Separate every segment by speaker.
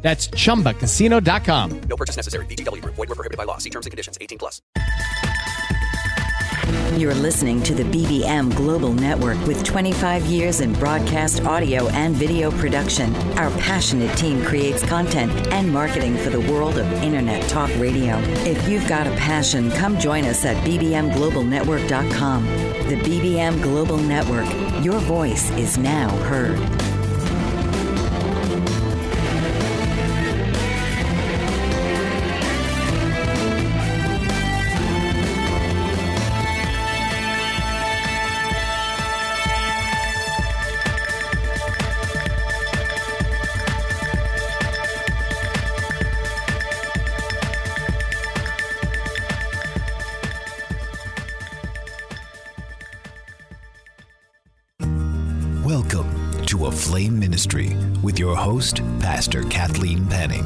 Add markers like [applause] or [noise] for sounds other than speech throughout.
Speaker 1: That's chumbacasino.com.
Speaker 2: No purchase necessary. VGW Group. Void were prohibited by law. See terms and conditions. 18 plus.
Speaker 3: You're listening to the BBM Global Network with 25 years in broadcast audio and video production. Our passionate team creates content and marketing for the world of Internet Talk Radio. If you've got a passion, come join us at bbmglobalnetwork.com. The BBM Global Network. Your voice is now heard.
Speaker 4: Ministry with your host, Pastor Kathleen Panning.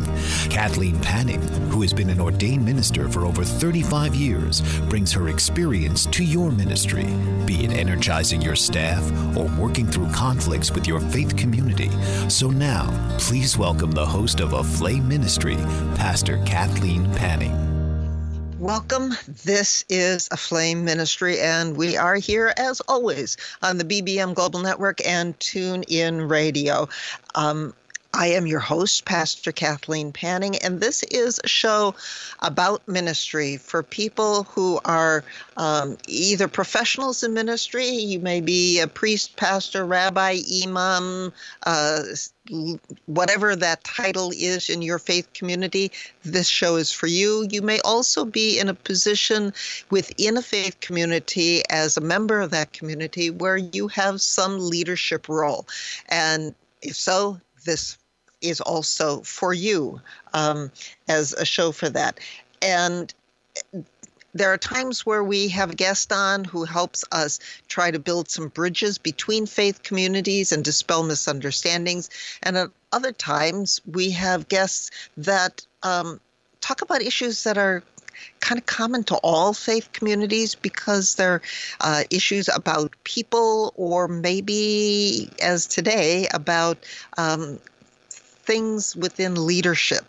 Speaker 4: Kathleen Panning, who has been an ordained minister for over 35 years, brings her experience to your ministry, be it energizing your staff or working through conflicts with your faith community. So now, please welcome the host of A Flame Ministry, Pastor Kathleen Panning.
Speaker 5: Welcome. This is a Flame Ministry, and we are here as always on the BBM Global Network and Tune In Radio. Um, I am your host, Pastor Kathleen Panning, and this is a show about ministry for people who are um, either professionals in ministry. You may be a priest, pastor, rabbi, imam, uh, whatever that title is in your faith community. This show is for you. You may also be in a position within a faith community as a member of that community where you have some leadership role. And if so, this is also for you um, as a show for that. And there are times where we have a guest on who helps us try to build some bridges between faith communities and dispel misunderstandings. And at other times, we have guests that um, talk about issues that are kind of common to all faith communities because they're uh, issues about people or maybe as today about um, things within leadership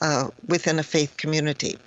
Speaker 5: uh, within a faith community.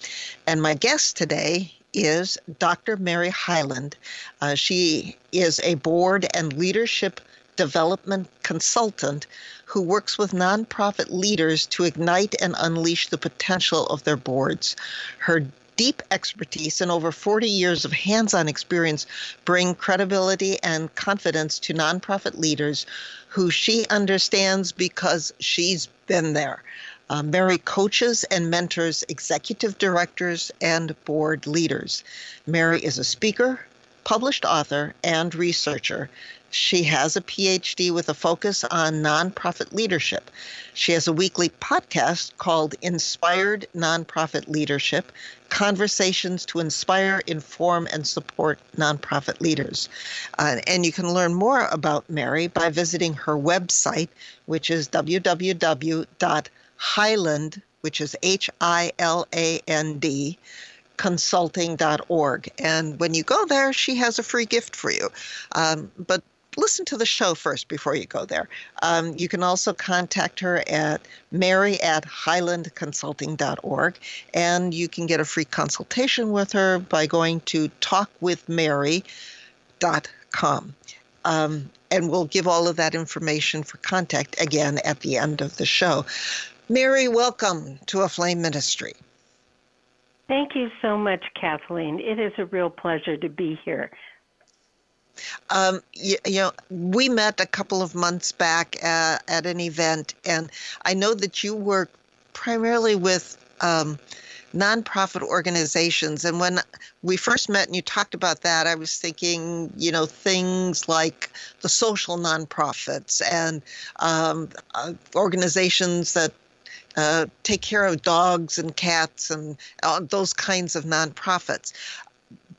Speaker 5: And my guest today is Dr. Mary Hiland. Uh, she is a board and leadership development consultant who works with nonprofit leaders to ignite and unleash the potential of their boards. Her deep expertise and over 40 years of hands on experience bring credibility and confidence to nonprofit leaders who she understands because she's been there. Uh, Mary coaches and mentors executive directors and board leaders. Mary is a speaker, published author, and researcher. She has a PhD with a focus on nonprofit leadership. She has a weekly podcast called Inspired Nonprofit Leadership Conversations to Inspire, Inform, and Support Nonprofit Leaders. Uh, and you can learn more about Mary by visiting her website, which is www.hiland, which is H I L A N D, consulting.org. And when you go there, she has a free gift for you. Um, but listen to the show first before you go there. Um, you can also contact her at mary at hilandconsulting.org, and you can get a free consultation with her by going to talkwithmary.com. Um, and we'll give all of that information for contact again at the end of the show. Mary, welcome to A Flame Ministry.
Speaker 6: Thank you so much, Kathleen. It is a real pleasure to be here.
Speaker 5: Um, you, you, know, we met a couple of months back uh, at an event, and I know that you work primarily with um, nonprofit organizations. And when we first met and you talked about that, I was thinking, you know, things like the social nonprofits and um, uh, organizations that uh, take care of dogs and cats and uh, those kinds of nonprofits.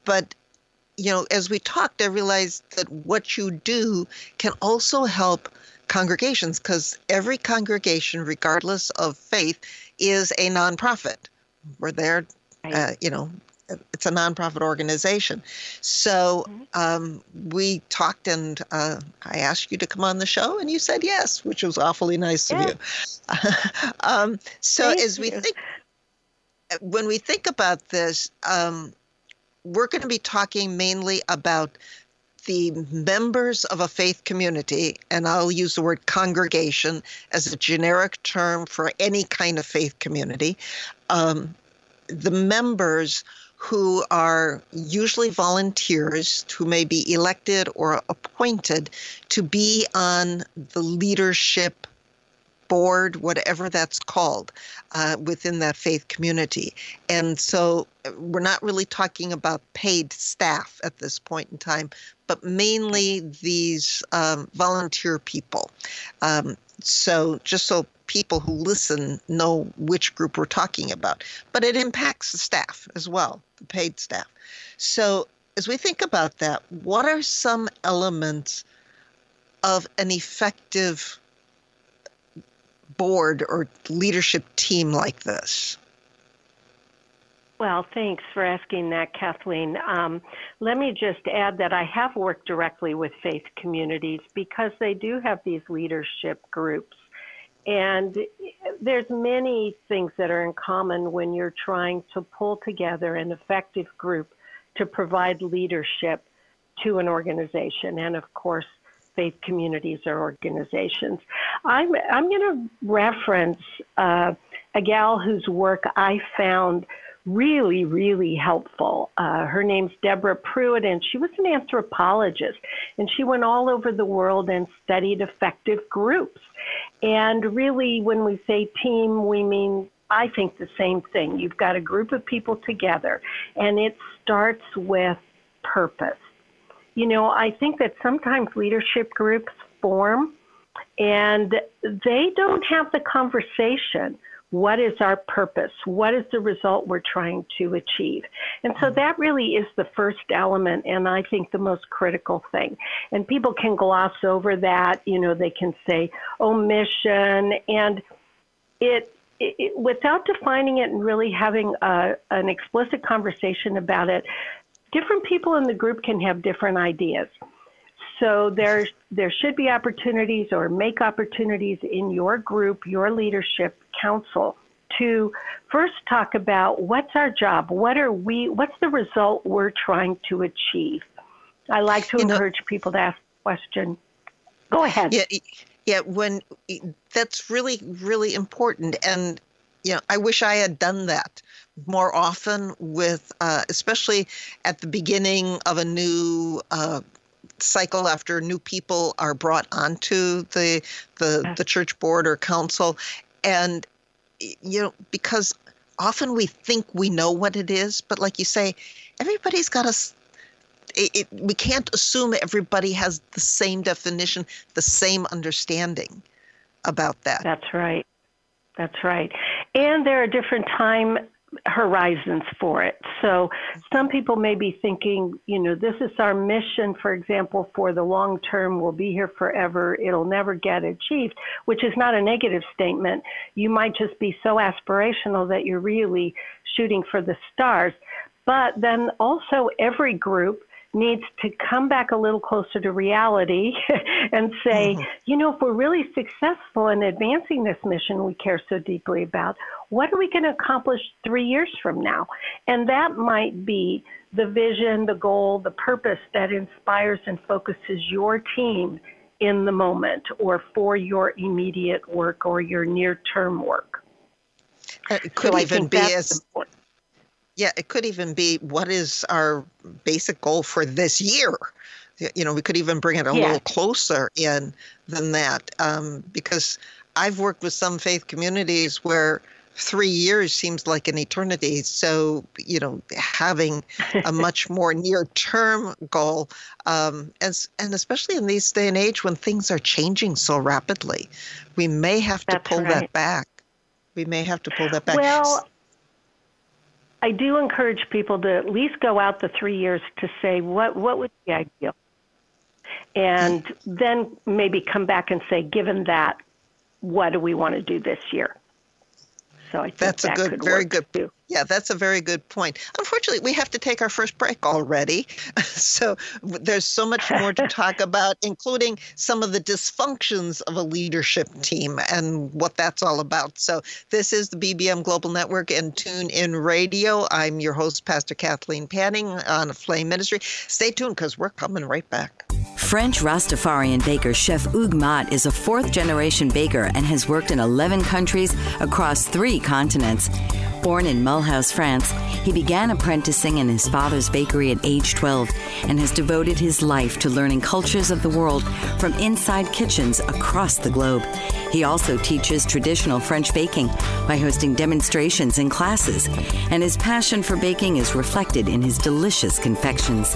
Speaker 5: But you know, as we talked, I realized that what you do can also help congregations because every congregation, regardless of faith, is a nonprofit. We're there, uh, you know, it's a nonprofit organization. So mm-hmm. um, we talked, and uh, I asked you to come on the show, and you said yes, which was awfully nice of you. [laughs] um, so Thank as we think, when we think about this, um, we're going to be talking mainly about the members of a faith community, and I'll use the word congregation as a generic term for any kind of faith community, um, the members who are usually volunteers who may be elected or appointed to be on the leadership board, whatever that's called, uh, within that faith community. And so uh, we're not really talking about paid staff at this point in time, but mainly these um, volunteer people. Um, so just so people who listen know which group we're talking about, but it impacts the staff as well, the paid staff. So as we think about that, what are some elements of an effective board or leadership team like this?
Speaker 6: Well, thanks for asking that, Kathleen. Um, let me just add that I have worked directly with faith communities because they do have these leadership groups. And there's many things that are in common when you're trying to pull together an effective group to provide leadership to an organization. And of course, faith communities or organizations. I'm, I'm going to reference uh, a gal whose work I found really, really helpful. Uh, her name's Deborah Pruitt, and she was an anthropologist, and she went all over the world and studied effective groups. And really, when we say team, we mean I think the same thing. You've got a group of people together, and it starts with purpose you know, I think that sometimes leadership groups form and they don't have the conversation. What is our purpose? What is the result we're trying to achieve? And so mm-hmm. that really is the first element, and I think the most critical thing. And people can gloss over that. You know, they can say, oh, mission, and it, it without defining it and really having a, an explicit conversation about it, different people in the group can have different ideas. So there, there should be opportunities or make opportunities in your group, your leadership council to first talk about what's our job, what are we, what's the result we're trying to achieve. I like to you encourage know, people to ask the question. Go ahead.
Speaker 5: Yeah, yeah. When that's really, really important, and you know, I wish I had done that more often with, uh, especially at the beginning of a new uh, cycle after new people are brought onto the the the church board or council, and you know because often we think we know what it is, but like you say, everybody's got a it, it, we can't assume everybody has the same definition, the same understanding about that.
Speaker 6: That's right. That's right. And there are different time horizons for it. So some people may be thinking, you know, this is our mission, for example, for the long term, we'll be here forever, it'll never get achieved, which is not a negative statement. You might just be so aspirational that you're really shooting for the stars. But then also, every group needs to come back a little closer to reality [laughs] and say, mm-hmm. you know, if we're really successful in advancing this mission we care so deeply about, what are we going to accomplish three years from now? And that might be the vision, the goal, the purpose that inspires and focuses your team in the moment or for your immediate work or your near term work.
Speaker 5: It could so even be as important yeah, it could even be what is our basic goal for this year? You know, we could even bring it a yeah. little closer in than that um, because I've worked with some faith communities where three years seems like an eternity. So, you know, having a [laughs] much more near term goal, um, and, and especially in this day and age when things are changing so rapidly, we may have to
Speaker 6: That's
Speaker 5: pull
Speaker 6: right.
Speaker 5: that back. We may have to pull that back.
Speaker 6: Well, I do encourage people to at least go out the three years to say what what would be ideal, and then maybe come back and say, given that, what do we want to do this year? So I think
Speaker 5: that's
Speaker 6: that
Speaker 5: a good, very good.
Speaker 6: too.
Speaker 5: Yeah, that's a very good point. Unfortunately, we have to take our first break already. [laughs] So there's so much more to [laughs] talk about, including some of the dysfunctions of a leadership team and what that's all about. So this is the BBM Global Network and Tune In Radio. I'm your host, Pastor Kathleen Panning on Flame Ministry. Stay tuned because we're coming right back.
Speaker 3: French Rastafarian baker Chef Hugues Mott is a fourth generation baker and has worked in 11 countries across three continents. Born in Mulhouse, France, he began apprenticing in his father's bakery at age 12 and has devoted his life to learning cultures of the world from inside kitchens across the globe. He also teaches traditional French baking by hosting demonstrations and classes, and his passion for baking is reflected in his delicious confections.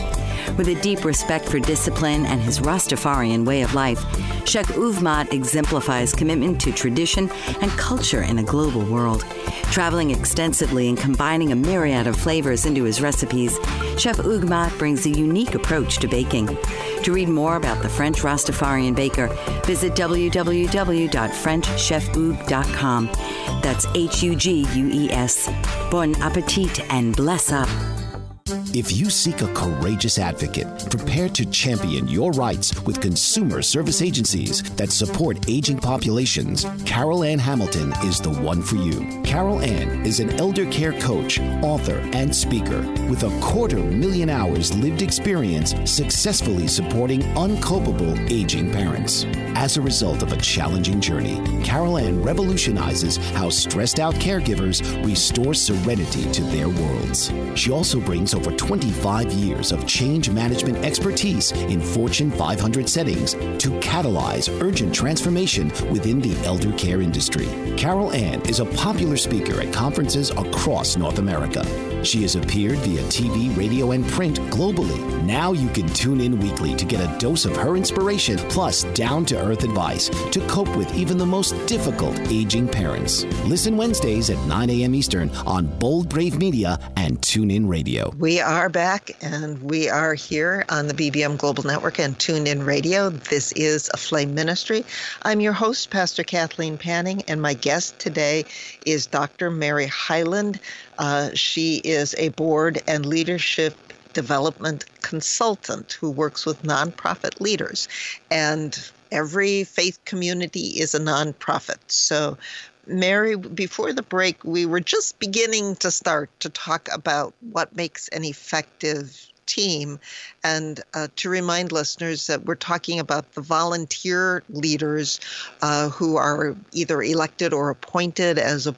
Speaker 3: With a deep respect for discipline and his Rastafarian way of life, Chef Mott exemplifies commitment to tradition and culture in a global world. Traveling extensively and combining a myriad of flavors into his recipes, Chef Hugues brings a unique approach to baking. To read more about the French Rastafarian baker, visit www.frenchchefhugues.com. That's H U G U E S. Bon appetit and bless up.
Speaker 4: If you seek a courageous advocate prepared to champion your rights with consumer service agencies that support aging populations, Carol Ann Hamilton is the one for you. Carol Ann is an elder care coach, author, and speaker with a quarter million hours lived experience successfully supporting uncopable aging parents. As a result of a challenging journey, Carol Ann revolutionizes how stressed out caregivers restore serenity to their worlds. She also brings over 25 years of change management expertise in Fortune 500 settings to catalyze urgent transformation within the elder care industry. Carol Ann is a popular speaker at conferences across North America. She has appeared via TV, radio, and print globally. Now you can tune in weekly to get a dose of her inspiration plus down to earth advice to cope with even the most difficult aging parents. Listen Wednesdays at 9 a.m. Eastern on Bold Brave Media and TuneIn Radio.
Speaker 5: We are back and we are here on the BBM Global Network and TuneIn Radio. This is a Flame Ministry. I'm your host, Pastor Kathleen Panning, and my guest today is Dr. Mary Hiland. Uh, she is a board and leadership development consultant who works with nonprofit leaders. And every faith community is a nonprofit. So Mary, before the break, we were just beginning to start to talk about what makes an effective team. And uh, to remind listeners that we're talking about the volunteer leaders uh, who are either elected or appointed as a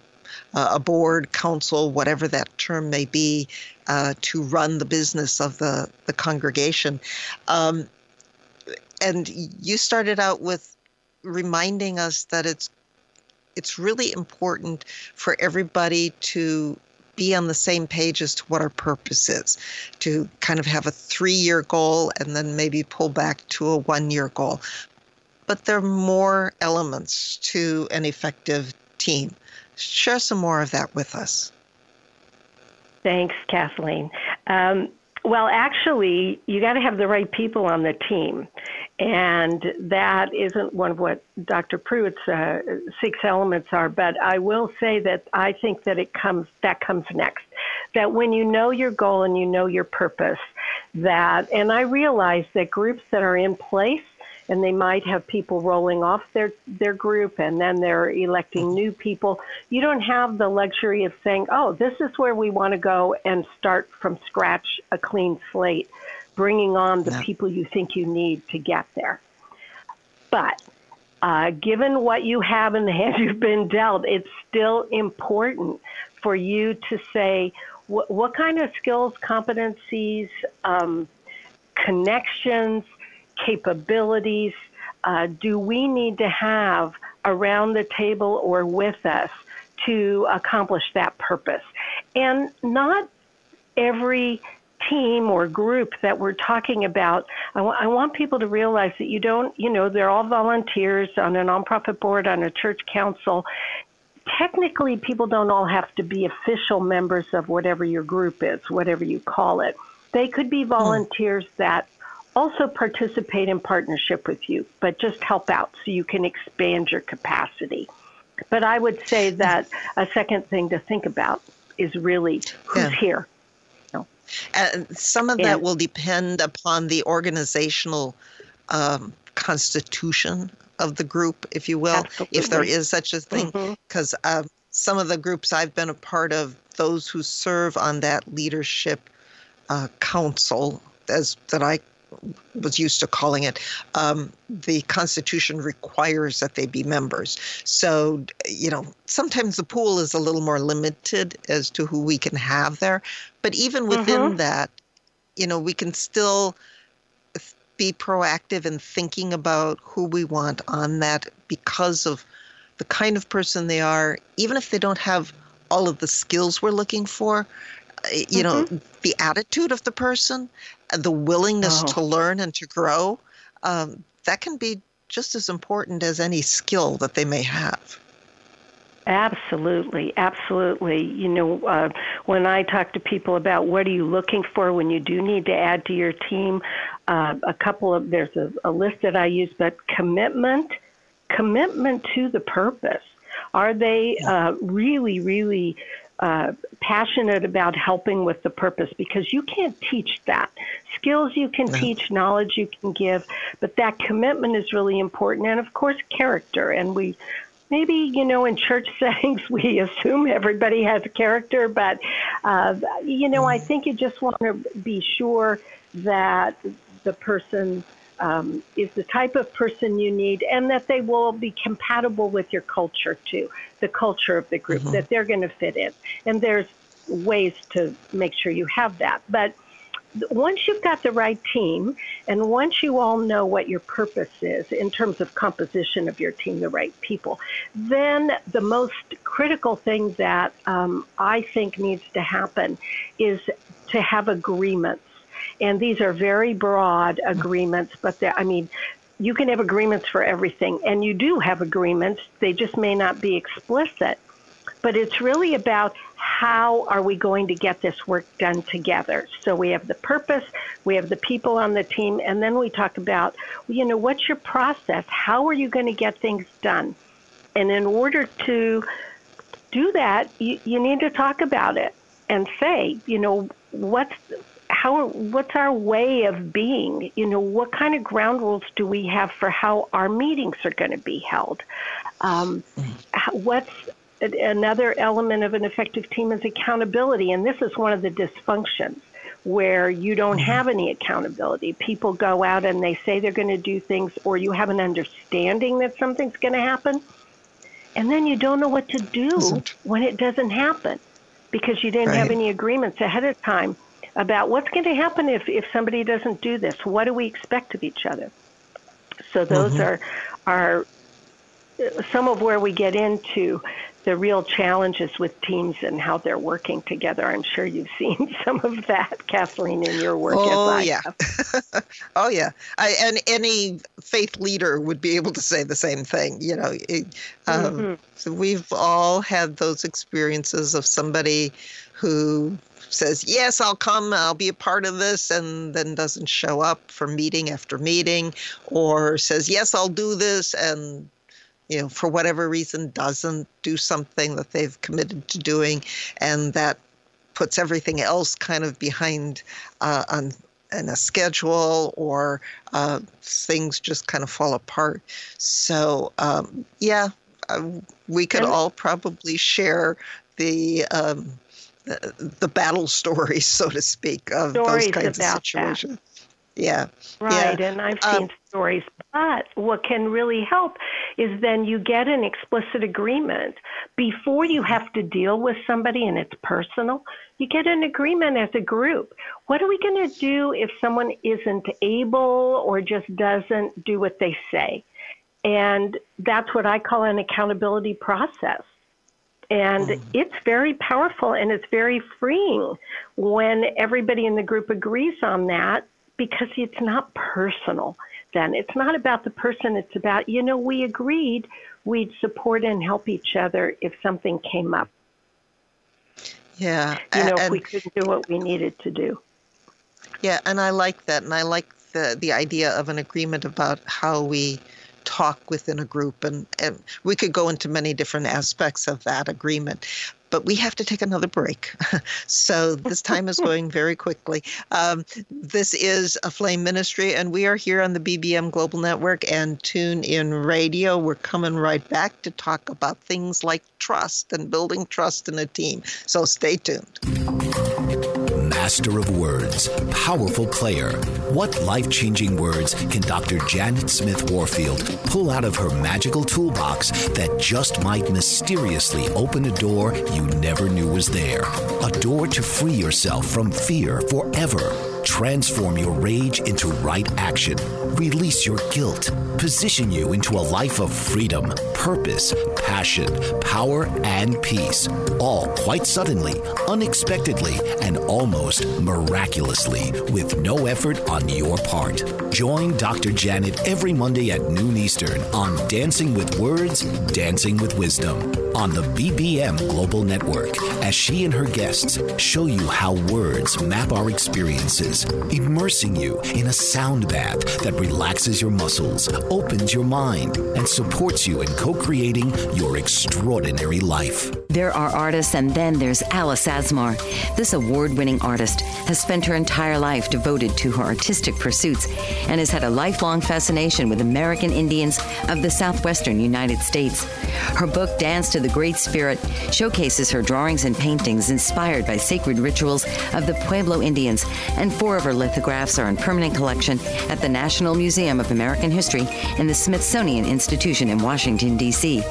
Speaker 5: uh, a board, council, whatever that term may be, uh, to run the business of the, the congregation. Um, and you started out with reminding us that it's it's really important for everybody to be on the same page as to what our purpose is, to kind of have a three year goal and then maybe pull back to a one year goal. But there are more elements to an effective team. Share some more of that with us.
Speaker 6: Thanks, Kathleen. Um, well, actually, you got to have the right people on the team. And that isn't one of what Dr. Pruitt's uh, six elements are, but I will say that I think that it comes that comes next. That when you know your goal and you know your purpose, that and I realize that groups that are in place and they might have people rolling off their their group and then they're electing new people. You don't have the luxury of saying, "Oh, this is where we want to go and start from scratch a clean slate." bringing on the
Speaker 5: No.
Speaker 6: people you think you need to get there. But uh, given what you have in the hand you've been dealt, it's still important for you to say what, what kind of skills, competencies, um, connections, capabilities uh, do we need to have around the table or with us to accomplish that purpose? And not every team or group that we're talking about, I want people to realize that you don't, you know, they're all volunteers on a nonprofit board, on a church council. technically, people don't all have to be official members of whatever your group is, whatever you call it. They could be volunteers mm. that also participate in partnership with you, but just help out so you can expand your capacity. But I would say that a second thing to think about is really who's yeah. here.
Speaker 5: And some of and, that will depend upon the organizational um, constitution of the group, if you will, absolutely. if there is such a thing. Because mm-hmm. um, some of the groups I've been a part of, those who serve on that leadership uh, council, as that I was used to calling it, um, the Constitution requires that they be members. So, you know, sometimes the pool is a little more limited as to who we can have there. But even within mm-hmm. that, you know, we can still be proactive in thinking about who we want on that because of the kind of person they are, even if they don't have all of the skills we're looking for you mm-hmm. know, the attitude of the person, the willingness oh. to learn and to grow, um, that can be just as important as any skill that they may have.
Speaker 6: Absolutely, absolutely. You know, uh, when I talk to people about what are you looking for when you do need to add to your team, uh, a couple of there's a, a list that I use, but commitment, commitment to the purpose. Are they uh, really, really uh, passionate about helping with the purpose because you can't teach that. Skills you can no. teach, knowledge you can give, but that commitment is really important. And of course, character. And we maybe you know in church [laughs] settings we assume everybody has a character but uh, you know i mm. think you just want to be sure that the person um, is the type of person you need and that they will be compatible with your culture too, the culture of the group, mm-hmm. that they're going to fit in. And there's ways to make sure you have that. But once you've got the right team and once you all know what your purpose is in terms of composition of your team, the right people, then the most critical thing that um, I think needs to happen is to have agreements and these are very broad agreements, but I mean, you can have agreements for everything, and you do have agreements. They just may not be explicit. But it's really about how are we going to get this work done together. So we have the purpose, we have the people on the team, and then we talk about, you know, what's your process? How are you going to get things done? And in order to do that, you, you need to talk about it and say, you know, what's how what's our way of being you know what kind of ground rules do we have for how our meetings are going to be held um, what's another element of an effective team is accountability and this is one of the dysfunctions where you don't mm-hmm. have any accountability people go out and they say they're going to do things or you have an understanding that something's going to happen and then you don't know what to do when it doesn't happen because you didn't right. have any agreements ahead of time about what's going to happen if, if somebody doesn't do this. What do we expect of each other? So those mm-hmm. are are some of where we get into the real challenges with teams and how they're working together. I'm sure you've [laughs] seen some of that, Kathleen, in your work.
Speaker 5: Oh yeah, [laughs] oh yeah. I, and any faith leader would be able to say the same thing. You know, it, um, mm-hmm. so we've all had those experiences of somebody who says, Yes, I'll come, I'll be a part of this, and then doesn't show up for meeting after meeting, or says, Yes, I'll do this, and you know, for whatever reason, doesn't do something that they've committed to doing, and that puts everything else kind of behind uh, on in a schedule or uh, things just kind of fall apart. So um, yeah, uh, we could all probably share the um, the battle stories, so to speak, of
Speaker 6: stories
Speaker 5: those kinds
Speaker 6: of
Speaker 5: situations. That. Yeah.
Speaker 6: Right,
Speaker 5: yeah.
Speaker 6: and I've um, seen stories. But what can really help is then you get an explicit agreement before you have to deal with somebody and it's personal. You get an agreement as a group. What are we going to do if someone isn't able or just doesn't do what they say? And that's what I call an accountability process. And mm. it's very powerful and it's very freeing when everybody in the group agrees on that because it's not personal. then. It's not about the person, it's about, you know, we agreed we'd support and help each other if something came up.
Speaker 5: Yeah.
Speaker 6: You know, and, if we couldn't do what we needed to do.
Speaker 5: Yeah, and I like that. And I like the, the idea of an agreement about how we talk within a group. And, and we could go into many different aspects of that agreement but we have to take another break. [laughs] so this time is [laughs] going very quickly. Um, this is a Flame Ministry, and we are here on the BBM Global Network and Tune In Radio. We're coming right back to talk about things like trust and building trust in a team. So stay tuned
Speaker 4: master of words, powerful player. What life changing words can Dr. Janet Smith Warfield pull out of her magical toolbox that just might mysteriously open a door you never knew was there? A door to free yourself from fear forever transform your rage into right action, release your guilt, position you into a life of freedom, purpose, passion, power, and peace. All quite suddenly, unexpectedly, and almost miraculously with no effort on your part. Join Dr. Janet every Monday at noon Eastern on Dancing with Words, Dancing with Wisdom on the BBM Global Network as she and her guests show you how words map our experiences, immersing you in a sound bath that relaxes your muscles, opens your mind, and supports you in co creating your extraordinary life.
Speaker 3: There are artists, and then there's Alice Asmar. This award winning artist has spent her entire life devoted to her artistic pursuits and has had a lifelong fascination with American Indians of the southwestern United States. Her book, Dance to the Great Spirit, showcases her drawings and paintings inspired by sacred rituals of the Pueblo Indians, and four of her lithographs are in permanent collection at the National Museum of American History and the Smithsonian Institution in Washington, D.C.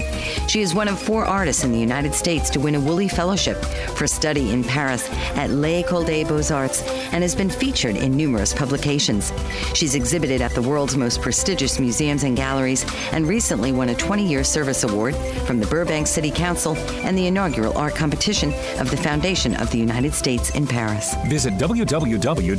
Speaker 3: She is one of four artists in the United States to win a Woolley Fellowship for study in Paris at L'École des Beaux-Arts and has been featured in numerous publications. She's exhibited at the world's most prestigious museums and galleries and recently won a 20 year service award from the Burbank City Council and the inaugural art competition of the Foundation of the United States in Paris.
Speaker 7: Visit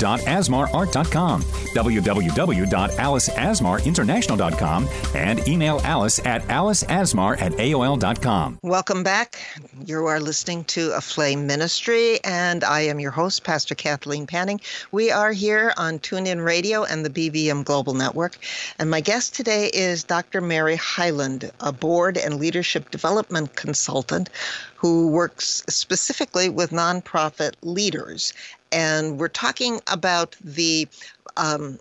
Speaker 7: www.asmarart.com, www.aliceasmarinternational.com, and email Alice at aliceasmar at aol.com.
Speaker 5: Welcome back. You are listening to A Flame Ministry, and I am your host, Pastor Kathleen Panning. We are here on TuneIn Radio and the BBM Global Network, and my guest today is Dr. Mary Hiland, a board and leadership development consultant who works specifically with nonprofit leaders. And we're talking about the, um,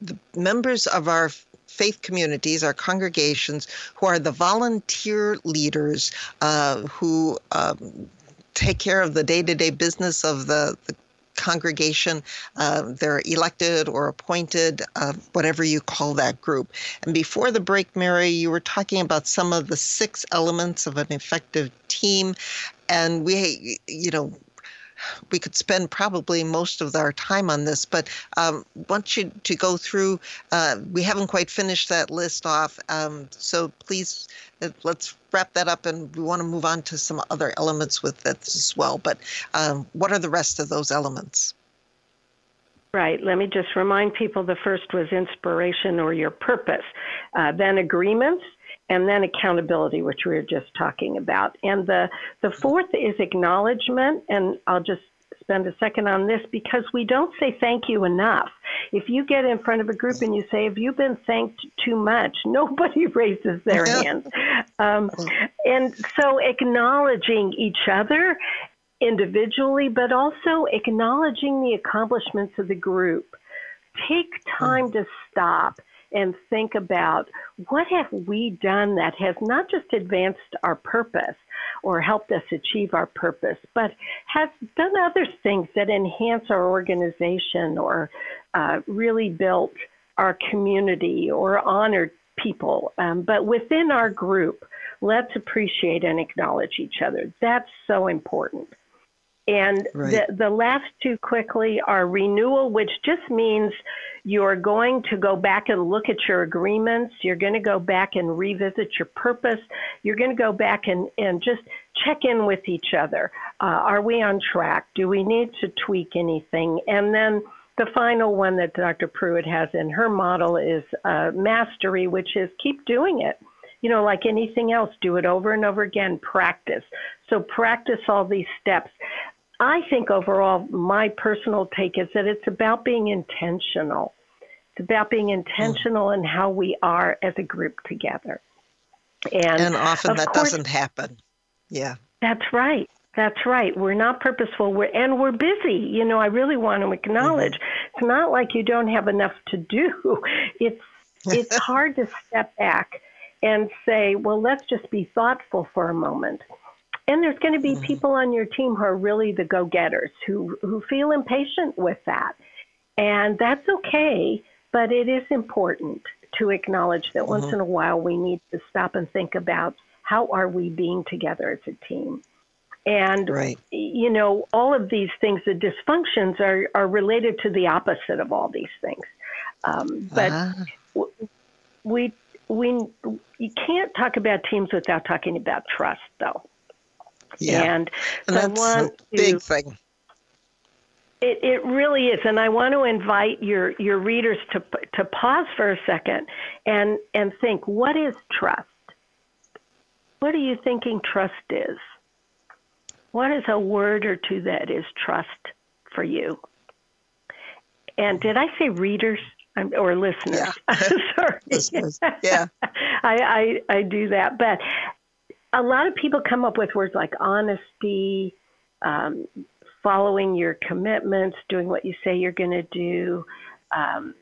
Speaker 5: the members of our faith communities, our congregations, who are the volunteer leaders uh, who um, take care of the day to day business of the, the congregation. Uh, they're elected or appointed, uh, whatever you call that group. And before the break, Mary, you were talking about some of the six elements of an effective team. And we, you know, we could spend probably most of our time on this, but um, want you to go through. Uh, we haven't quite finished that list off, um, so please uh, let's wrap that up, and we want to move on to some other elements with this as well. But um, what are the rest of those elements?
Speaker 6: Right. Let me just remind people the first was inspiration or your purpose, uh, then agreements, and then accountability, which we were just talking about. And the, the fourth is acknowledgement, and I'll just spend a second on this because we don't say thank you enough. If you get in front of a group and you say, Have you been thanked too much? [laughs] Nobody raises their hands. Um, and so acknowledging each other individually, but also acknowledging the accomplishments of the group. Take time to stop and think about what have we done that has not just advanced our purpose or helped us achieve our purpose, but has done other things that enhance our organization or uh, really built our community or honored people. Um, but within our group, let's appreciate and acknowledge each other. That's so important. And right. the, the last two quickly are renewal, which just means you're going to go back and look at your agreements. You're going to go back and revisit your purpose. You're going to go back and, and just check in with each other. Uh, are we on track? Do we need to tweak anything? And then the final one that Dr. Pruitt has in her model is uh, mastery, which is keep doing it. You know, like anything else, do it over and over again, practice. So practice all these steps. I think overall, my personal take is that it's about being intentional. It's about being intentional mm. in how we are as a group together.
Speaker 5: And, and often that course, doesn't happen. Yeah.
Speaker 6: That's right. That's right. We're not purposeful. We're and we're busy. You know, I really want to acknowledge mm-hmm. it's not like you don't have enough to do. [laughs] It's [laughs] it's hard to step back and say, well, let's just be thoughtful for a moment. And there's going to be mm-hmm. people on your team who are really the go-getters who who feel impatient with that. And that's okay, but it is important to acknowledge that mm-hmm. once in a while we need to stop and think about how are we being together as a team. And, right. you know, all of these things, the dysfunctions are, are related to the opposite of all these things. Um, but ah. we, we, you can't talk about teams without talking about trust, though.
Speaker 5: Yeah. And, and that's a big to, thing.
Speaker 6: It, it really is, and I want to invite your, your readers to to pause for a second and and think: what is trust? What are you thinking trust is? What is a word or two that is trust for you? And did I say readers or listeners?
Speaker 5: Yeah. [laughs]
Speaker 6: Sorry.
Speaker 5: listeners. Yeah. [laughs]
Speaker 6: I, I, I do that. But a lot of people come up with words like honesty, um, following your commitments, doing what you say you're going to do, um,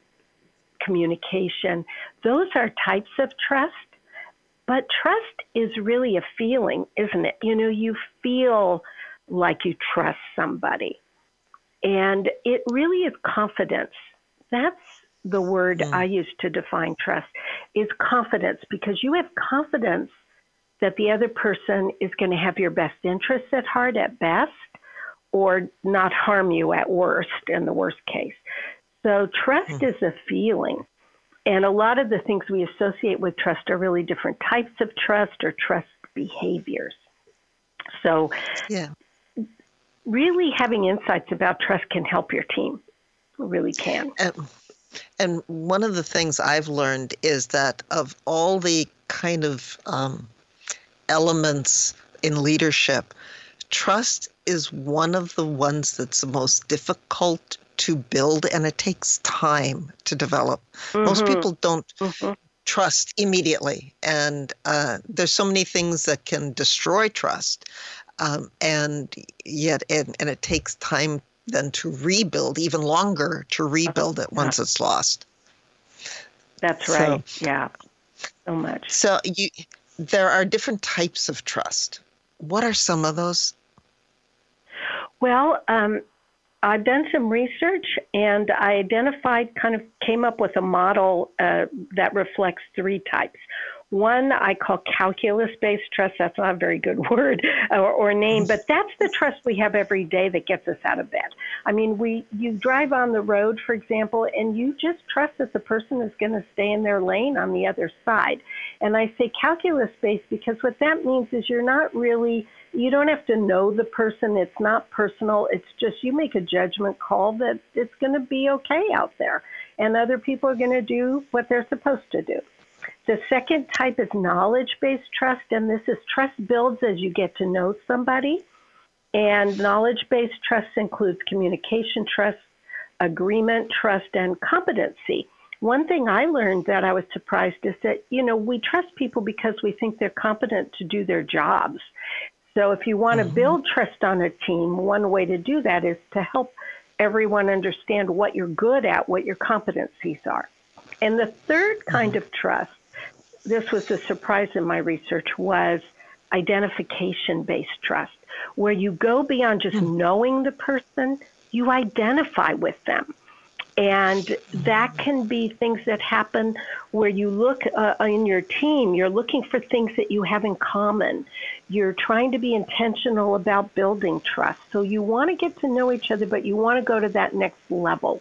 Speaker 6: communication. Those are types of trust. But trust is really a feeling, isn't it? You know, you feel like you trust somebody. And it really is confidence. That's the word mm. I use to define trust is confidence because you have confidence that the other person is going to have your best interests at heart at best or not harm you at worst in the worst case. So trust mm. is a feeling. And a lot of the things we associate with trust are really different types of trust or trust behaviors. So, yeah. really having insights about trust can help your team. It really can.
Speaker 5: And, and one of the things I've learned is that of all the kind of um, elements in leadership, trust is one of the ones that's the most difficult to build and it takes time to develop. Mm-hmm. Most people don't mm-hmm. trust immediately. And uh, there's so many things that can destroy trust. Um, and yet, and, and it takes time then to rebuild, even longer to rebuild it once it's lost.
Speaker 6: That's right. So, yeah. So much.
Speaker 5: So you, there are different types of trust. What are some of those?
Speaker 6: Well, um, I've done some research and I identified, kind of came up with a model uh, that reflects three types. One I call calculus based trust. That's not a very good [laughs] word or, or, name, but that's the trust we have every day that gets us out of bed. I mean, we you drive on the road, for example, and you just trust that the person is going to stay in their lane on the other side. And I say calculus based because what that means is you're not really you don't have to know the person. It's not personal. It's just you make a judgment call that it's going to be okay out there, and other people are going to do what they're supposed to do. The second type is knowledge based trust, and this is trust builds as you get to know somebody. And knowledge based trust includes communication trust, agreement trust, and competency. One thing I learned that I was surprised is that, you know, we trust people because we think they're competent to do their jobs. So if you want to mm-hmm. build trust on a team, one way to do that is to help everyone understand what you're good at, what your competencies are. And the third kind mm-hmm. of trust, this was a surprise in my research, was identification based trust, where you go beyond just mm-hmm. knowing the person, you identify with them. And that can be things that happen where you look uh, in your team, you're looking for things that you have in common. You're trying to be intentional about building trust. So you want to get to know each other, but you want to go to that next level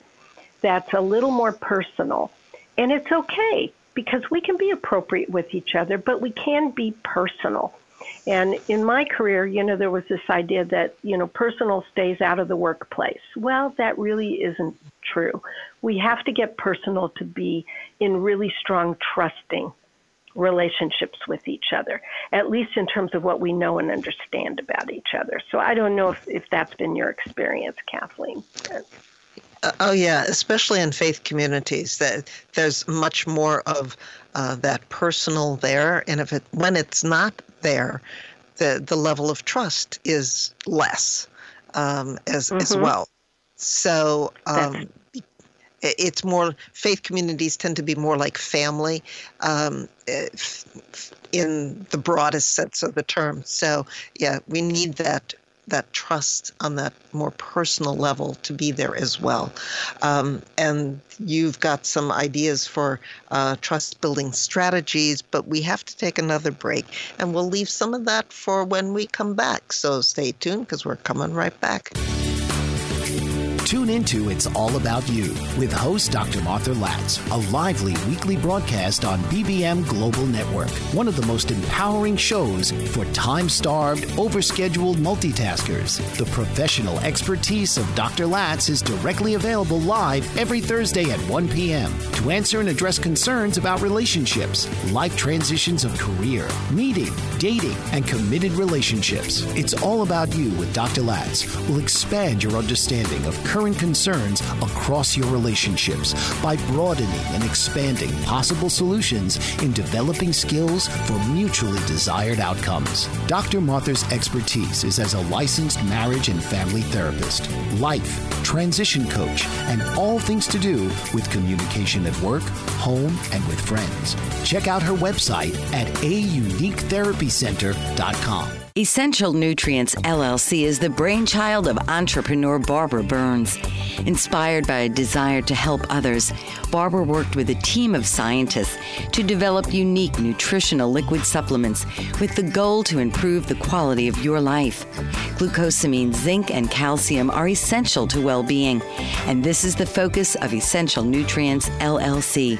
Speaker 6: that's a little more personal. And it's okay because we can be appropriate with each other, but we can be personal. And in my career, you know, there was this idea that, you know, personal stays out of the workplace. Well, that really isn't true. We have to get personal to be in really strong, trusting relationships with each other, at least in terms of what we know and understand about each other. So I don't know if, if that's been your experience, Kathleen.
Speaker 5: Uh, oh yeah, especially in faith communities, that there's much more of uh, that personal there, and if it when it's not there, the the level of trust is less um, as mm-hmm. as well. So um, it's more faith communities tend to be more like family um, in the broadest sense of the term. So yeah, we need that that trust on that more personal level to be there as well. Um, and you've got some ideas for uh, trust building strategies, but we have to take another break. And we'll leave some of that for when we come back. So stay tuned because we're coming right back.
Speaker 4: Tune into It's All About You with host Dr. Martha Latz, a lively weekly broadcast on BBM Global Network, one of the most empowering shows for time starved, overscheduled multitaskers. The professional expertise of Dr. Latz is directly available live every Thursday at 1 p.m. to answer and address concerns about relationships, life transitions of career, meeting, dating, and committed relationships. It's All About You with Dr. Latz will expand your understanding of current current concerns across your relationships by broadening and expanding possible solutions in developing skills for mutually desired outcomes. Dr. Martha's expertise is as a licensed marriage and family therapist, life, transition coach, and all things to do with communication at work, home, and with friends. Check out her website at auniquetherapycenter.com.
Speaker 3: Essential Nutrients LLC is the brainchild of entrepreneur Barbara Burns. Inspired by a desire to help others, Barbara worked with a team of scientists to develop unique nutritional liquid supplements with the goal to improve the quality of your life. Glucosamine, zinc, and calcium are essential to well being, and this is the focus of Essential Nutrients LLC.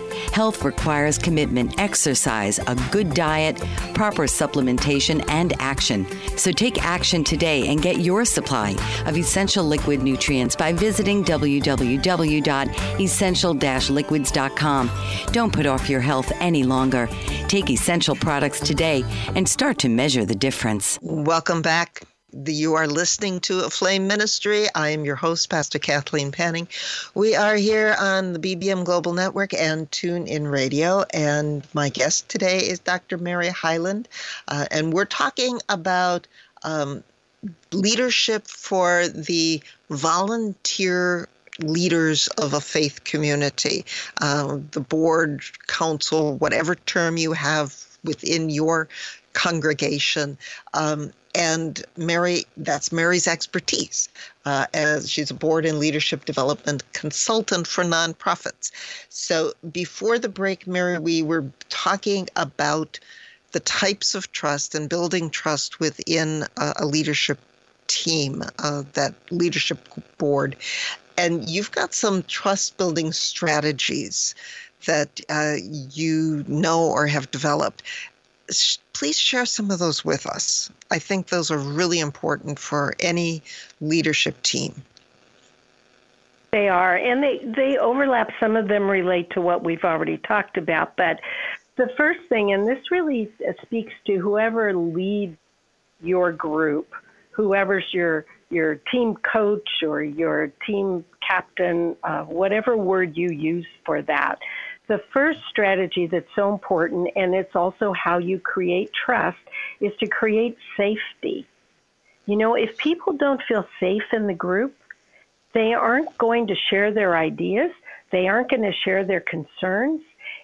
Speaker 3: Health requires commitment, exercise, a good diet, proper supplementation, and action. So take action today and get your supply of essential liquid nutrients by visiting www.essential-liquids.com. Don't put off your health any longer. Take essential products today and start to measure the difference.
Speaker 5: Welcome back you are listening to a flame ministry. I am your host pastor kathleen panning. We are here on the bbm global network and tune in radio. And my guest today is dr mary Hiland. Uh, and we're talking about um, leadership for the volunteer leaders of a faith community. Uh, the board council whatever term you have within your congregation. Um, and Mary, that's Mary's expertise, uh, as she's a board and leadership development consultant for nonprofits. So before the break, Mary, we were talking about the types of trust and building trust within a, a leadership team, uh, that leadership board. And you've got some trust building strategies that uh, you know or have developed please share some of those with us. I think those are really important for any leadership team.
Speaker 6: They are, and they, they overlap. Some of them relate to what we've already talked about. But the first thing, and this really speaks to whoever leads your group, whoever's your your team coach or your team captain, uh, whatever word you use for that the first strategy that's so important, and it's also how you create trust, is to create safety. You know, if people don't feel safe in the group, they aren't going to share their ideas, they aren't going to share their concerns.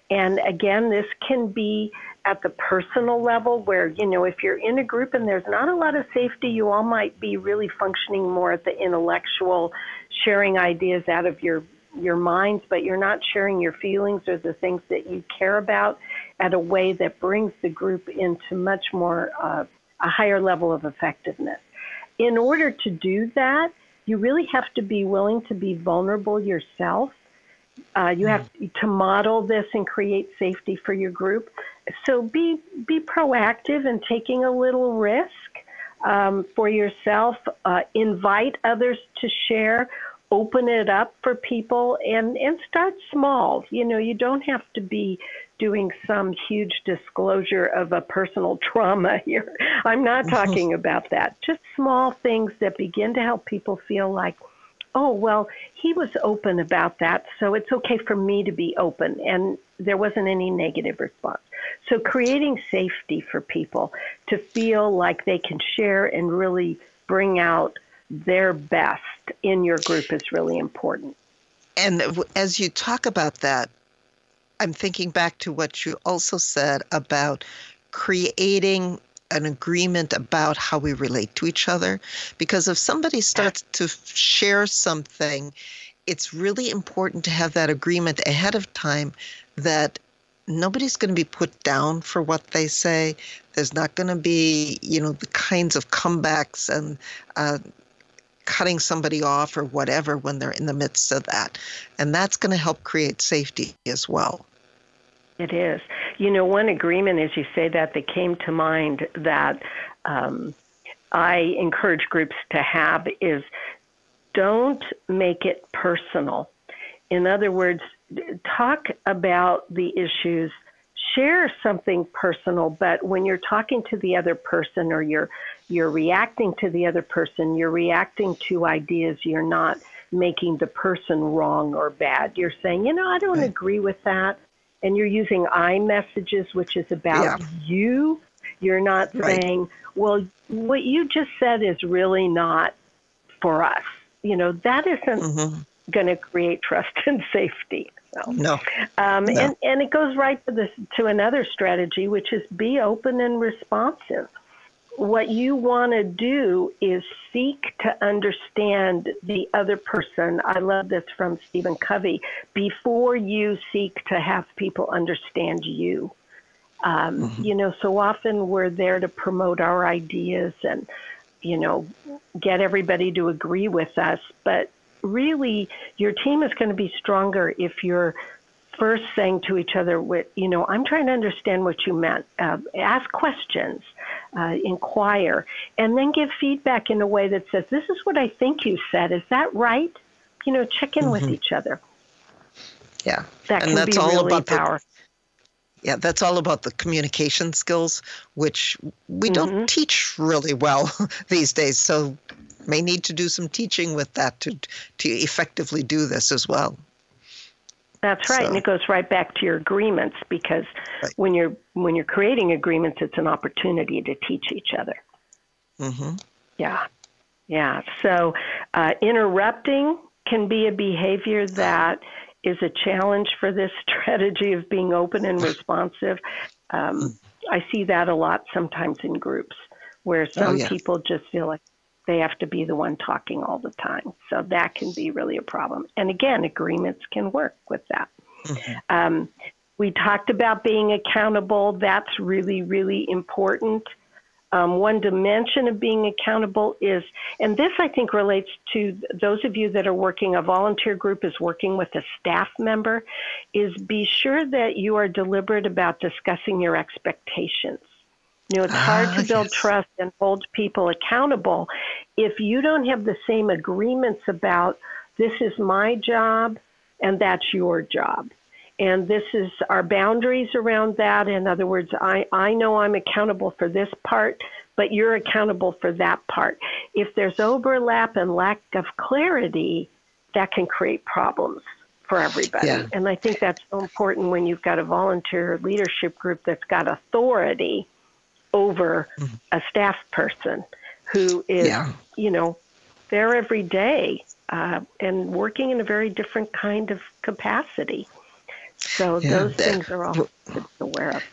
Speaker 6: And again, this can be at the personal level where, you know, if you're in a group and there's not a lot of safety, you all might be really functioning more at the intellectual, sharing ideas out of your your minds, but you're not sharing your feelings or the things that you care about at a way that brings the group into much more uh, a higher level of effectiveness. In order to do that, you really have to be willing to be vulnerable yourself. Uh, you have to model this and create safety for your group. So be be proactive in taking a little risk um, for yourself. Uh, invite others to share. Open it up for people and and start small. You know, you don't have to be doing some huge disclosure of a personal [laughs] trauma here. I'm not mm-hmm. talking about that. Just small things that begin to help people feel like, oh, well, he was open about that, so it's okay for me to be open. And there wasn't any negative response. So creating safety for people to feel like they can share and really bring out their best in your group is really important.
Speaker 5: And as you talk about that, I'm thinking back to what you also said about creating an agreement about how we relate to each other. Because if somebody starts to share something, it's really important to have that agreement ahead of time that nobody's going to be put down for what they say. There's not going to be, you know, the kinds of comebacks and uh, cutting somebody off or whatever when they're in the midst of that. And that's going to help create safety as well.
Speaker 6: It is. You know, one agreement, as you say that, that came to mind that um, I encourage groups to have is don't make it personal. In other words, talk about the issues, share something personal, but when you're talking to the other person or you're you're reacting to the other person, you're reacting to ideas, you're not making the person wrong or bad. You're saying, you know, I don't agree with that and you're using I messages, which is about yeah. you. You're not right. saying, well, what you just said is really not for us. You know, that isn't mm-hmm. going to create trust [laughs] and safety.
Speaker 5: So, no.
Speaker 6: Um,
Speaker 5: no.
Speaker 6: And, and it goes right to, this, to another strategy, which is be open and responsive what you want to do is seek to understand the other person. I love this from Stephen Covey. Before you seek to have people understand you. Um, mm-hmm. You know, so often we're there to promote our ideas and, you know, get everybody to agree with us. But really, your team is going to be stronger if you're first saying to each other, you know, I'm trying to understand what you meant. Uh, ask questions, uh, inquire, and then give feedback in a way that says, this is what I think you said. Is that right? You know, check in mm-hmm. with each other.
Speaker 5: Yeah.
Speaker 6: That and can that's be all really about powerful.
Speaker 5: The, yeah, that's all about the communication skills, which we mm-hmm. don't teach really well [laughs] these days. So may need to do some teaching with that to to effectively do this as well.
Speaker 6: That's right, so, and it goes right back to your agreements because right. when you're when you're creating agreements, it's an opportunity to teach each other.
Speaker 5: Mm-hmm.
Speaker 6: Yeah, yeah. So uh, interrupting can be a behavior that is a challenge for this [laughs] strategy of being open and [laughs] responsive. Um. I see that a lot sometimes in groups where oh, some oh, yeah. people just feel like they have to be the one talking all the time. So that can be really a problem. And again, agreements can work with that. Mm-hmm. Um, we talked about being accountable. That's really, really important. Um, one dimension of being accountable is, and this I think relates to those of you that are working, a volunteer group is working with a staff member, is be sure that you are deliberate about discussing your expectations. You know, it's hard to ah, build yes. trust and hold people accountable if you don't have the same agreements about this is my job and that's your job. And this is our boundaries around that. In other words, I, I know I'm accountable for this part, but you're accountable for that part. If there's overlap and lack of clarity, that can create problems for everybody. Yeah. And I think that's so important when you've got a volunteer leadership group that's got authority over mm-hmm. a staff person who is, yeah. you know, there every day uh, and working in a very different kind of capacity. So yeah, those things are all aware of.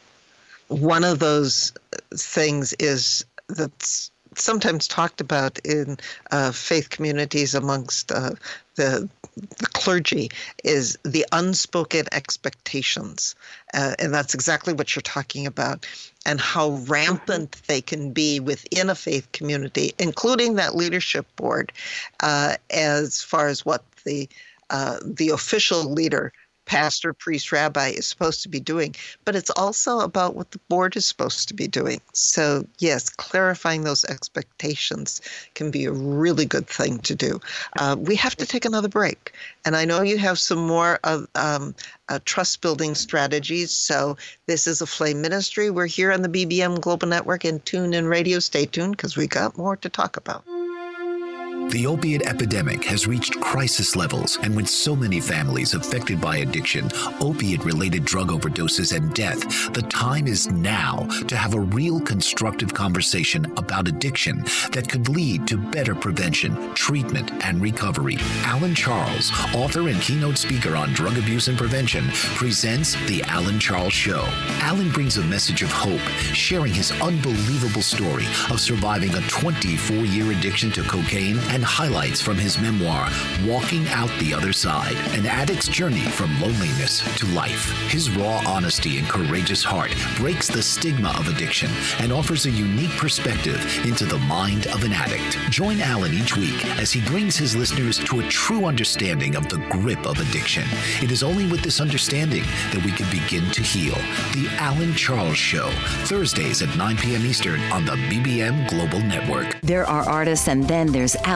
Speaker 5: One of those things is that's sometimes talked about in uh, faith communities amongst uh, the the clergy is the unspoken expectations. Uh, and that's exactly what you're talking about, and how rampant they can be within a faith community, including that leadership board, uh, as far as what the uh, the official leader pastor, priest, rabbi is supposed to be doing, but it's also about what the board is supposed to be doing. So, yes, clarifying those expectations can be a really good thing to do. Uh, we have to take another break. And I know you have some more of um, uh, trust building strategies. So, this is a flame ministry. We're here on the BBM Global Network and Tune in Radio. Stay tuned because we got more to talk about.
Speaker 4: The opiate epidemic has reached crisis levels, and with so many families affected by addiction, opiate related drug overdoses, and death, the time is now to have a real constructive conversation about addiction that could lead to better prevention, treatment, and recovery. Alan Charles, author and keynote speaker on drug abuse and prevention, presents The Alan Charles Show. Alan brings a message of hope, sharing his unbelievable story of surviving a 24 year addiction to cocaine and highlights from his memoir, Walking Out the Other Side An Addict's Journey from Loneliness to Life. His raw honesty and courageous heart breaks the stigma of addiction and offers a unique perspective into the mind of an addict. Join Alan each week as he brings his listeners to a true understanding of the grip of addiction. It is only with this understanding that we can begin to heal. The Alan Charles Show, Thursdays at 9 p.m. Eastern on the BBM Global Network.
Speaker 3: There are artists, and then there's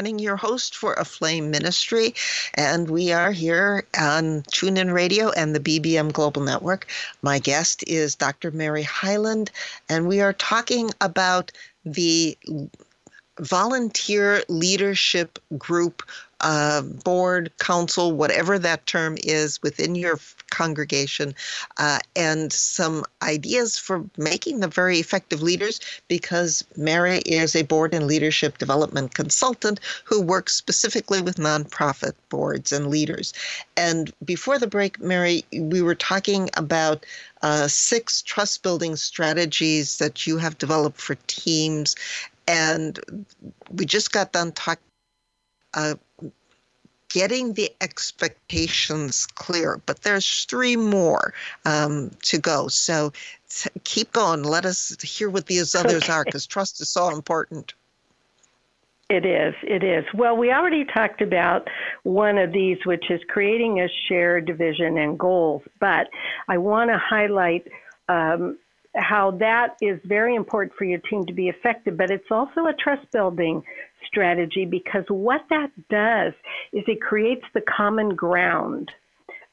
Speaker 5: Your host for A Flame Ministry, and we are here on TuneIn Radio and the BBM Global Network. My guest is Dr. Mary Hiland, and we are talking about the volunteer leadership group uh, board, council, whatever that term is within your congregation, uh, and some ideas for making them very effective leaders because Mary is a board and leadership development consultant who works specifically with nonprofit boards and leaders. And before the break, Mary, we were talking about uh, six trust building strategies that you have developed for teams. And we just got done talking. Uh, getting the expectations clear. But there's three more um, to go. So t- keep going. Let us hear what these others
Speaker 6: Okay.
Speaker 5: are because trust is so important.
Speaker 6: It is. It is. Well, we already talked about one of these, which is creating a shared vision and goals. But I want to highlight um, how that is very important for your team to be effective. But it's also a trust building strategy because what that does is it creates the common ground.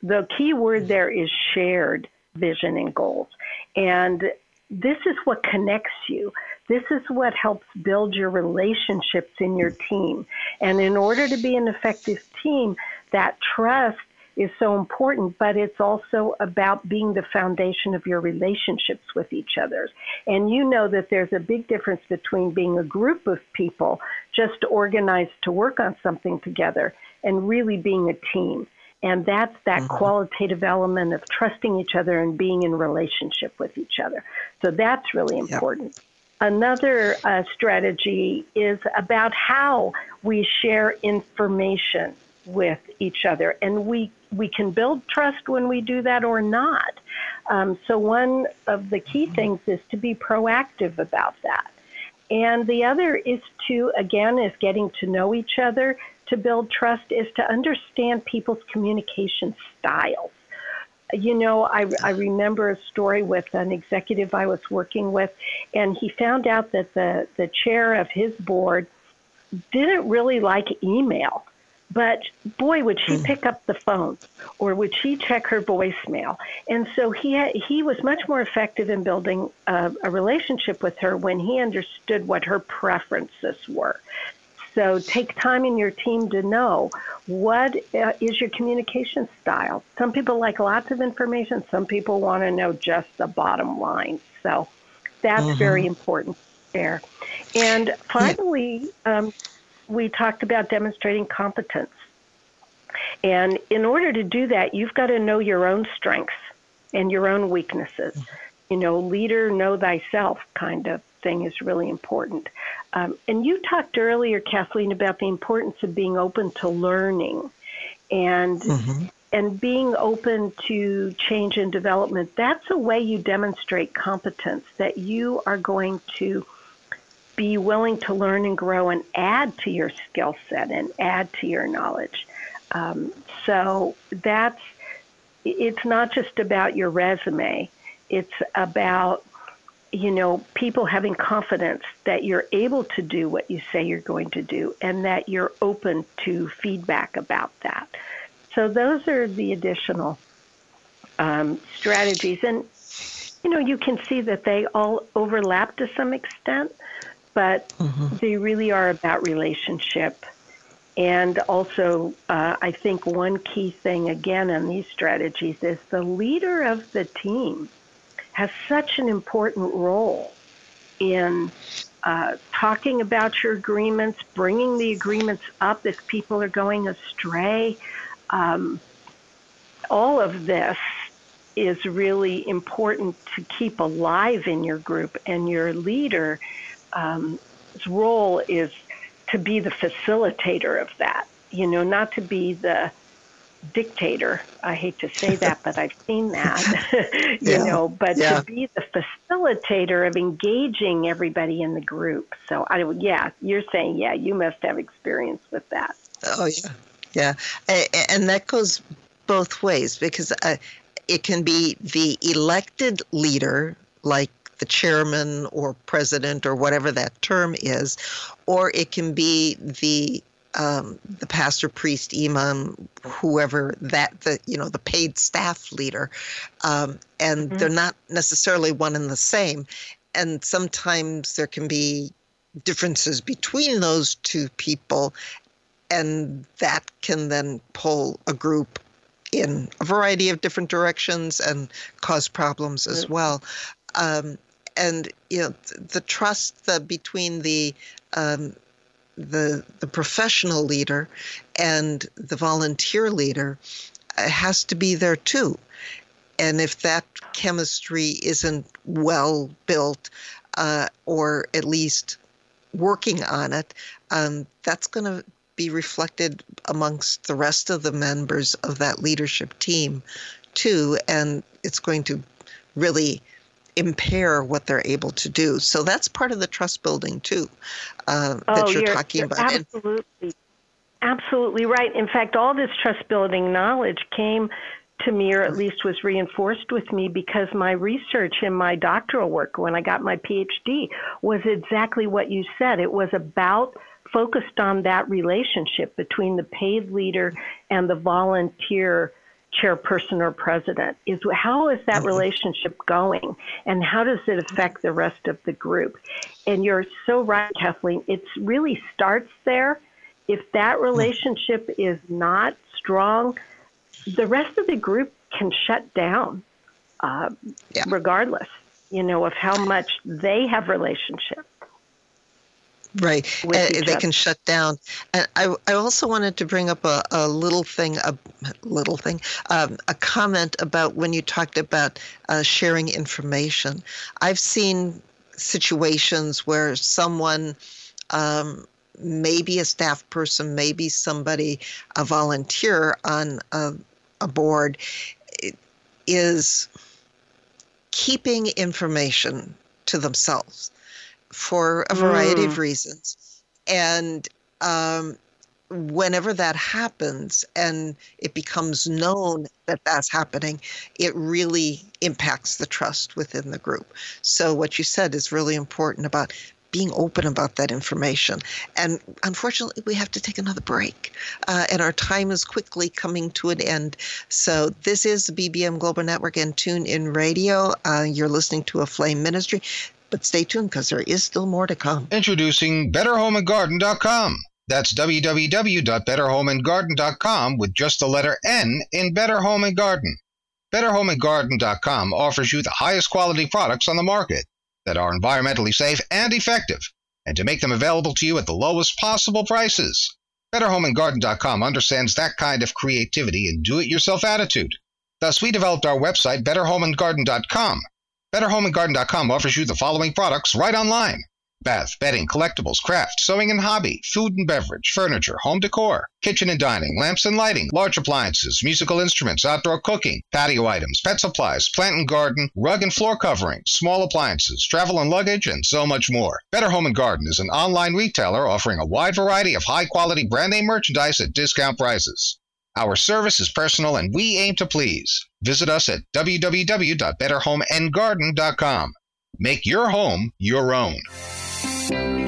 Speaker 6: The key word mm-hmm. there is shared vision and goals. And this is what connects you. This is what helps build your relationships in your team. And in order to be an effective team, that trust is so important, but it's also about being the foundation of your relationships with each other. And you know that there's a big difference between being a group of people just organized to work on something together and really being a team. And that's that qualitative element of trusting each other and being in relationship with each other. So that's really important. Another uh, strategy is about how we share information with each other, and we we can build trust when we do that or not. Um, so one of the key things is to be proactive about that, and the other is to again is getting to know each other, to build trust is to understand people's communication styles. You know, I, I remember a story with an executive I was working with, and he found out that the, the chair of his board didn't really like email. But boy, would she pick up the phone, or would she check her voicemail? And so he had, he was much more effective in building a, a relationship with her when he understood what her preferences were. So take time in your team to know what uh, is your communication style. Some people like lots of information. Some people want to know just the bottom line. So that's
Speaker 5: Mm-hmm.
Speaker 6: very important there. And finally, um, we talked about demonstrating competence. And in order to do that, you've got to know your own strengths and your own weaknesses. You know, leader, know thyself kind of thing is really important. Um, and you talked earlier, Kathleen, about the importance of being open to learning and and being open to change and development. That's a way you demonstrate competence that you are going to be willing to learn and grow and add to your skill set and add to your knowledge. Um, so that's it's not just about your resume. It's about you know people having confidence that you're able to do what you say you're going to do and that you're open to feedback about that. So those are the additional um, strategies, and you know you can see that they all overlap to some extent, but they really are about relationship. And also, uh, I think one key thing again on these strategies is the leader of the team has such an important role in uh, talking about your agreements, bringing the agreements up if people are going astray. Um, all of this is really important to keep alive in your group, and your leader's um, role is to be the facilitator of that. You know, not to be the dictator. I hate to say that, but I've seen that. [laughs] you
Speaker 5: Yeah.
Speaker 6: know, but
Speaker 5: Yeah.
Speaker 6: to be the facilitator of engaging everybody in the group. So I would, yeah, you're saying, yeah, you must have experience with that.
Speaker 5: Oh yeah, yeah, and that goes both ways because uh, it can be the elected leader, like the chairman or president or whatever that term is, or it can be the um, the pastor, priest, imam, whoever that the you know the paid staff leader, um, and they're not necessarily one and the same, and sometimes there can be differences between those two people and that can then pull a group in a variety of different directions and cause problems as well. Um, and you know, the trust the, between the um, the the professional leader and the volunteer leader uh, has to be there too. And if that chemistry isn't well built, uh, or at least working on it, um, that's going to be reflected amongst the rest of the members of that leadership team, too. And it's going to really impair what they're able to do. So that's part of the trust building, too, uh, that
Speaker 6: oh,
Speaker 5: you're,
Speaker 6: you're,
Speaker 5: talking
Speaker 6: you're
Speaker 5: about. And-
Speaker 6: Absolutely, absolutely right. In fact, all this trust building knowledge came to me, or at least was reinforced with me, because my research in my doctoral work when I got my PhD was exactly what you said. It was about focused on that relationship between the paid leader and the volunteer chairperson or president is how is that relationship going and how does it affect the rest of the group? And you're so right kathleen it really starts there. If that relationship is not strong the rest of the group can shut down uh,
Speaker 5: Yeah.
Speaker 6: regardless you know of how much they have relationship
Speaker 5: Right. Uh, they
Speaker 6: other.
Speaker 5: can shut down. And I, I also wanted to bring up a, a little thing, a little thing, um, a comment about when you talked about uh, sharing information. I've seen situations where someone, um, maybe a staff person, maybe somebody, a volunteer on a, a board, is keeping information to themselves for a variety of reasons. And um, whenever that happens and it becomes known that that's happening, it really impacts the trust within the group. So, what you said is really important about being open about that information. And unfortunately, we have to take another break, uh, and our time is quickly coming to an end. So, this is the BBM Global Network and Tune In Radio. Uh, you're listening to a Flame Ministry. But stay tuned because there is still more to come.
Speaker 8: Introducing BetterHomeAndGarden.com. That's www.betterhomeandgarden.com with just the letter N in Better Home and Garden. BetterHomeandGarden.com offers you the highest quality products on the market that are environmentally safe and effective, and to make them available to you at the lowest possible prices. BetterHomeandGarden.com understands that kind of creativity and do it yourself attitude. Thus, we developed our website, BetterHomeandGarden.com. BetterHomeandGarden.com offers you the following products right online bath, bedding, collectibles, craft, sewing and hobby, food and beverage, furniture, home decor, kitchen and dining, lamps and lighting, large appliances, musical instruments, outdoor cooking, patio items, pet supplies, plant and garden, rug and floor covering, small appliances, travel and luggage, and so much more. Better Home and Garden is an online retailer offering a wide variety of high quality brand name merchandise at discount prices. Our service is personal and we aim to please. Visit us at www.betterhomeandgarden.com. Make your home your own.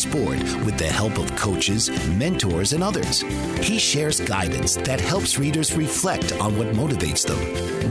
Speaker 4: sport with the help of coaches, mentors, and others. He shares guidance that helps readers reflect on what motivates them,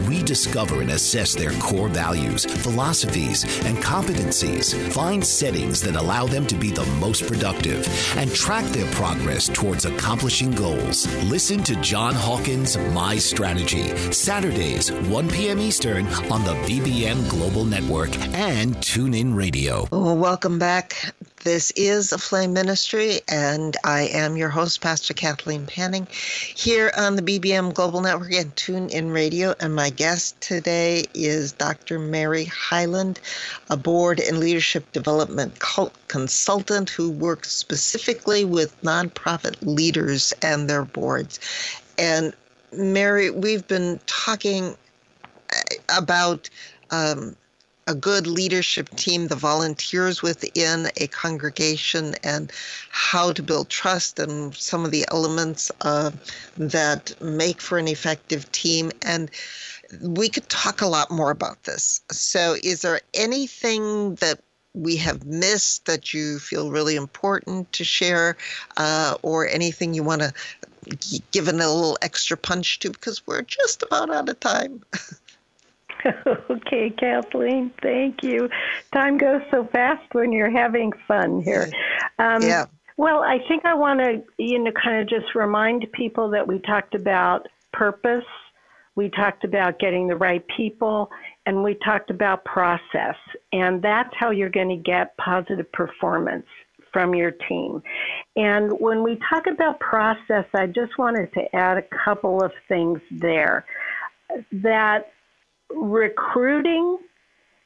Speaker 4: rediscover and assess their core values, philosophies, and competencies, find settings that allow them to be the most productive, and track their progress towards accomplishing goals. Listen to John Hawkins' My Strategy, Saturdays, 1 p.m. Eastern on the BBM Global Network and TuneIn Radio.
Speaker 5: Well, welcome back. This is a Flame Ministry, and I am your host, Pastor Kathleen Panning, here on the BBM Global Network and Tune In Radio. And my guest today is Dr. Mary Hiland, a board and leadership development consultant who works specifically with nonprofit leaders and their boards. And Mary, we've been talking about um, a good leadership team, the volunteers within a congregation, and how to build trust and some of the elements uh, that make for an effective team. And we could talk a lot more about this. So, is there anything that we have missed that you feel really important to share, uh, or anything you want to give a little extra punch to? Because we're just about out of time. [laughs] [laughs]
Speaker 6: okay, Kathleen, thank you. Time goes so fast when you're having fun here.
Speaker 5: Um, yeah.
Speaker 6: Well, I think I want to, you know, kind of just remind people that we talked about purpose, we talked about getting the right people, and we talked about process. And that's how you're going to get positive performance from your team. And when we talk about process, I just wanted to add a couple of things there. That recruiting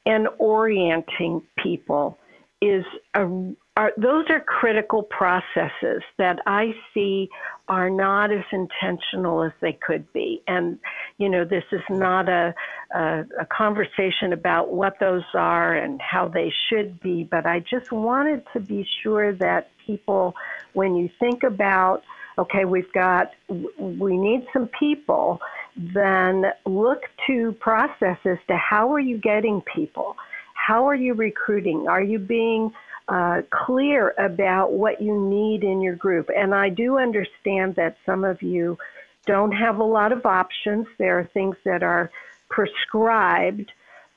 Speaker 6: and orienting people is a, are, those are critical processes that I see are not as intentional as they could be. And, you know, this is not a, a, a conversation about what those are and how they should be, but I just wanted to be sure that people, when you think about, okay, we've got, we need some people then look to processes to how are you getting people? How are you recruiting? Are you being uh, clear about what you need in your group? And I do understand that some of you don't have a lot of options. There are things that are prescribed.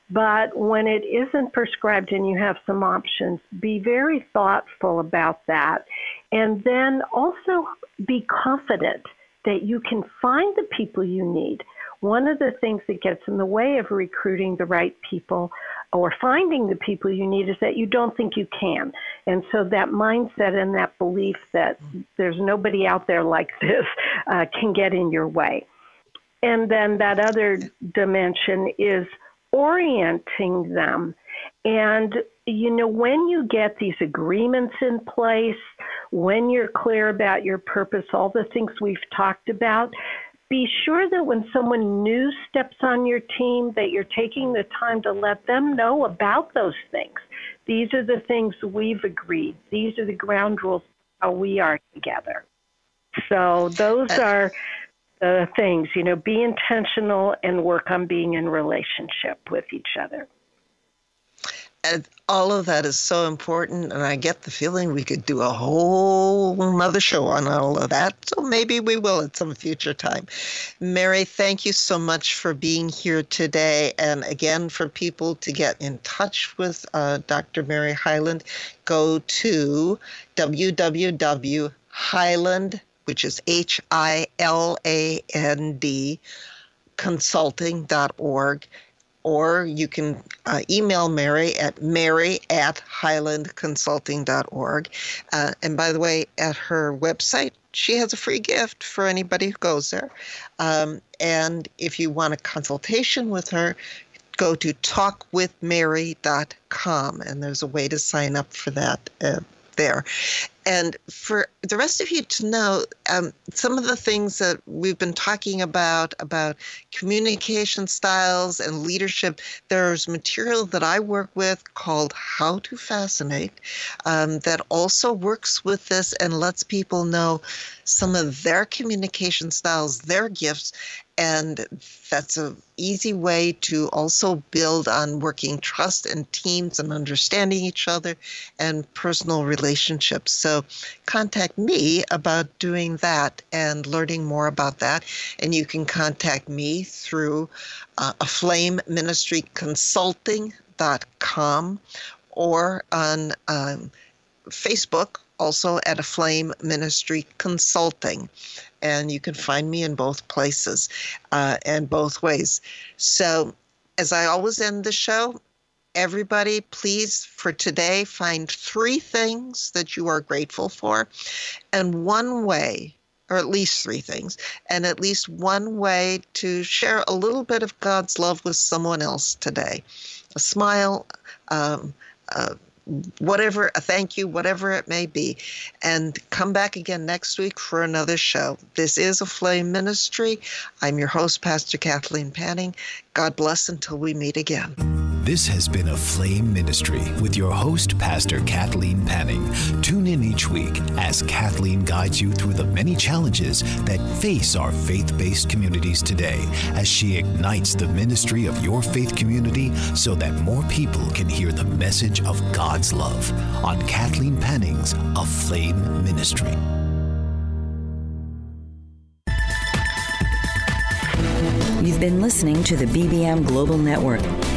Speaker 6: But when it isn't prescribed and you have some options, be very thoughtful about that. And then also be confident that you can find the people you need. One of the things that gets in the way of recruiting the right people or finding the people you need is that you don't think you can. And so that mindset and that belief that there's nobody out there like [laughs] this uh, can get in your way. And then that other dimension is orienting them. And, you know, when you get these agreements in place, when you're clear about your purpose, all the things we've talked about, be sure that when someone new steps on your team that you're taking the time to let them know about those things. These are the things we've agreed. These are the ground rules how we are together. So those are the things you know be intentional and work on being in relationship with each other
Speaker 5: all of that is so important and i get the feeling we could do a whole another show on all of that so maybe we will at some future time. Mary thank you so much for being here today and again for people to get in touch with uh, dr mary Hiland, go to www.hiland which is h-i-l-a-n-d consulting.org or you can uh, email Mary at mary at hilandconsulting.org. Uh, and by the way, at her website, she has a free gift for anybody who goes there. Um, and if you want a consultation with her, go to talkwithmary.com and there's a way to sign up for that uh, there. And for the rest of you to know, um, some of the things that we've been talking about, about communication styles and leadership, there's material that I work with called How to Fascinate um, that also works with this and lets people know some of their communication styles, their gifts, and that's an easy way to also build on working trust and teams and understanding each other and personal relationships. So contact me about doing that and learning more about that. And you can contact me through uh, a or on um, facebook also at a flame ministry consulting and you can find me in both places uh, and both ways. So, as I always end the show, everybody, please, for today, find three things that you are grateful for, and one way, or at least three things, and at least one way to share a little bit of God's love with someone else today. A smile, um, uh, whatever, a thank you, whatever it may be. And come back again next week for another show. This is a Flame Ministry. I'm your host, Pastor Kathleen Panning. God bless until we meet again.
Speaker 4: This has been a Flame Ministry with your host, Pastor Kathleen Panning. Tune in each week as Kathleen guides you through the many challenges that face our faith based communities today as she ignites the ministry of your faith community so that more people can hear the message of God's love on Kathleen Panning's A Flame Ministry.
Speaker 3: You've been listening to the BBM Global Network.